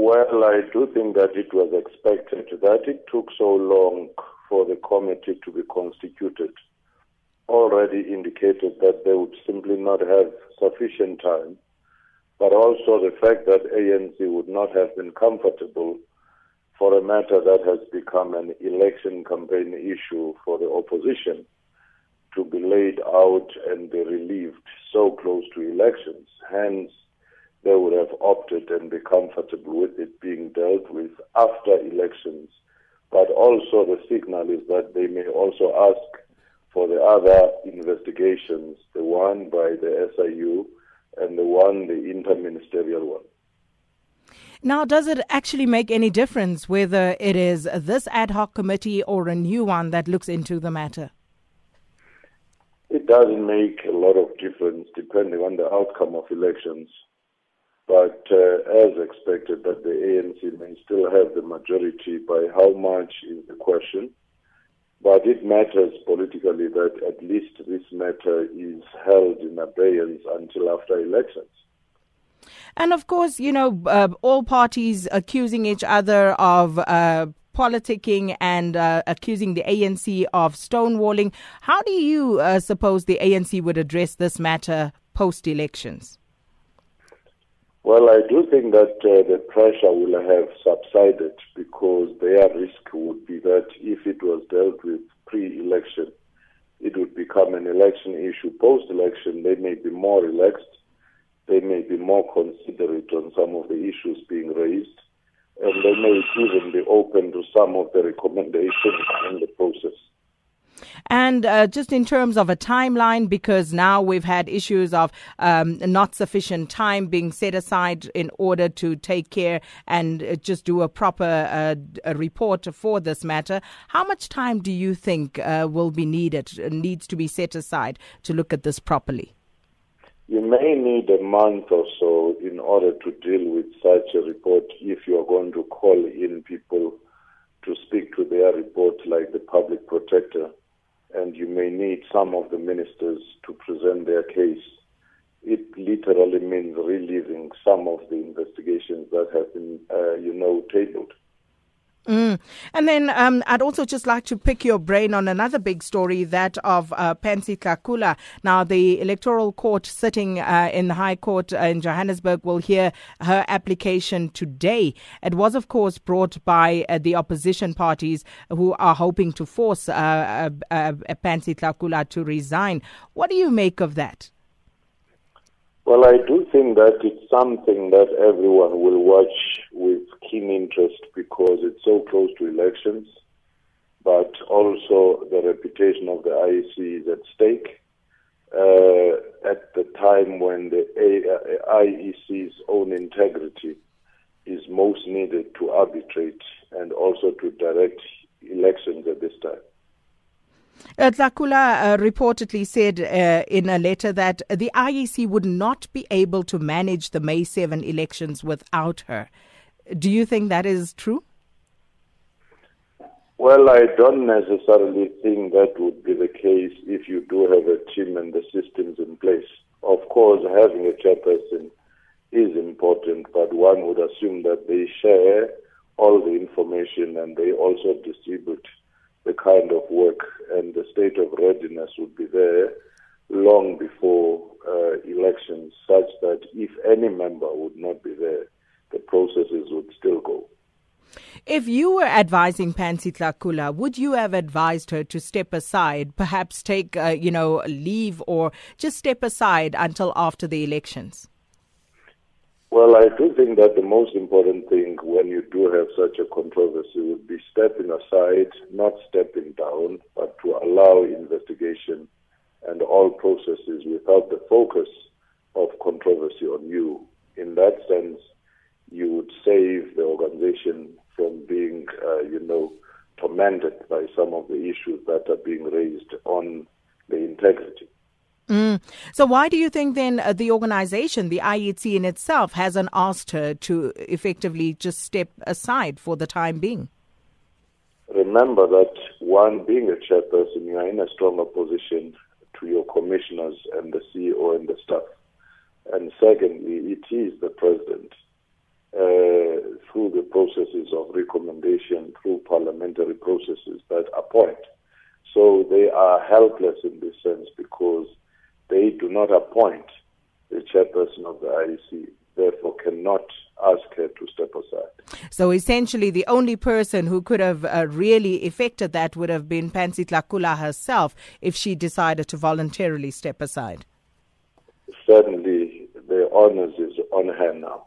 Well, I do think that it was expected that it took so long for the committee to be constituted. Already indicated that they would simply not have sufficient time, but also the fact that ANC would not have been comfortable for a matter that has become an election campaign issue for the opposition to be laid out and be relieved so close to elections. Hence, they would have opted and be comfortable with it being dealt with after elections. But also the signal is that they may also ask for the other investigations, the one by the SIU and the one, the interministerial one. Now, does it actually make any difference whether it is this ad hoc committee or a new one that looks into the matter? It doesn't make a lot of difference depending on the outcome of elections. But uh, as expected, that the ANC may still have the majority by how much is the question. But it matters politically that at least this matter is held in abeyance until after elections. And of course, you know, uh, all parties accusing each other of uh, politicking and uh, accusing the ANC of stonewalling. How do you uh, suppose the ANC would address this matter post elections? Well, I do think that uh, the pressure will have subsided because their risk would be that if it was dealt with pre-election, it would become an election issue. Post-election, they may be more relaxed, they may be more considerate on some of the issues being raised, and they may even be open to some of the recommendations in the process. And uh, just in terms of a timeline, because now we've had issues of um, not sufficient time being set aside in order to take care and uh, just do a proper uh, a report for this matter. How much time do you think uh, will be needed, needs to be set aside to look at this properly? You may need a month or so in order to deal with such a report if you are going to call in people to speak to their report, like the public protector and you may need some of the ministers to present their case. It literally means reliving some of the investigations that have been, uh, you know, tabled. Mm. And then um, I'd also just like to pick your brain on another big story, that of uh, Pansy Tlakula. Now, the Electoral Court sitting uh, in the High Court uh, in Johannesburg will hear her application today. It was, of course, brought by uh, the opposition parties who are hoping to force uh, uh, Pansy Tlakula to resign. What do you make of that? Well, I do think that it's something that everyone will watch with keen interest because it's so close to elections, but also the reputation of the IEC is at stake. Uh, at the time when the IEC's own integrity is most needed to arbitrate and also to direct elections at this time. Uh, Tlakula uh, reportedly said uh, in a letter that the IEC would not be able to manage the May 7 elections without her. Do you think that is true? Well, I don't necessarily think that would be the case if you do have a team and the systems in place. Of course, having a chairperson is important, but one would assume that they share all the information and they also distribute the kind of work and the state of readiness would be there long before uh, elections, such that if any member would not be there, the processes would still go. If you were advising Pansy Tlakula, would you have advised her to step aside, perhaps take, uh, you know, leave or just step aside until after the elections? Well, I do think that the most important thing when you do have such a controversy would be stepping aside, not stepping down, but to allow investigation and all processes without the focus of controversy on you. In that sense, you would save the organization from being, uh, you know, tormented by some of the issues that are being raised on the integrity. Mm. So, why do you think then uh, the organization, the IEC in itself, hasn't asked her to effectively just step aside for the time being? Remember that one, being a chairperson, you are in a stronger position to your commissioners and the CEO and the staff. And secondly, it is the president uh, through the processes of recommendation through parliamentary processes that appoint. So they are helpless in this sense because do not appoint the chairperson of the IEC, therefore cannot ask her to step aside. So essentially, the only person who could have uh, really effected that would have been Pansy Tlakula herself if she decided to voluntarily step aside. Certainly, the onus is on her now.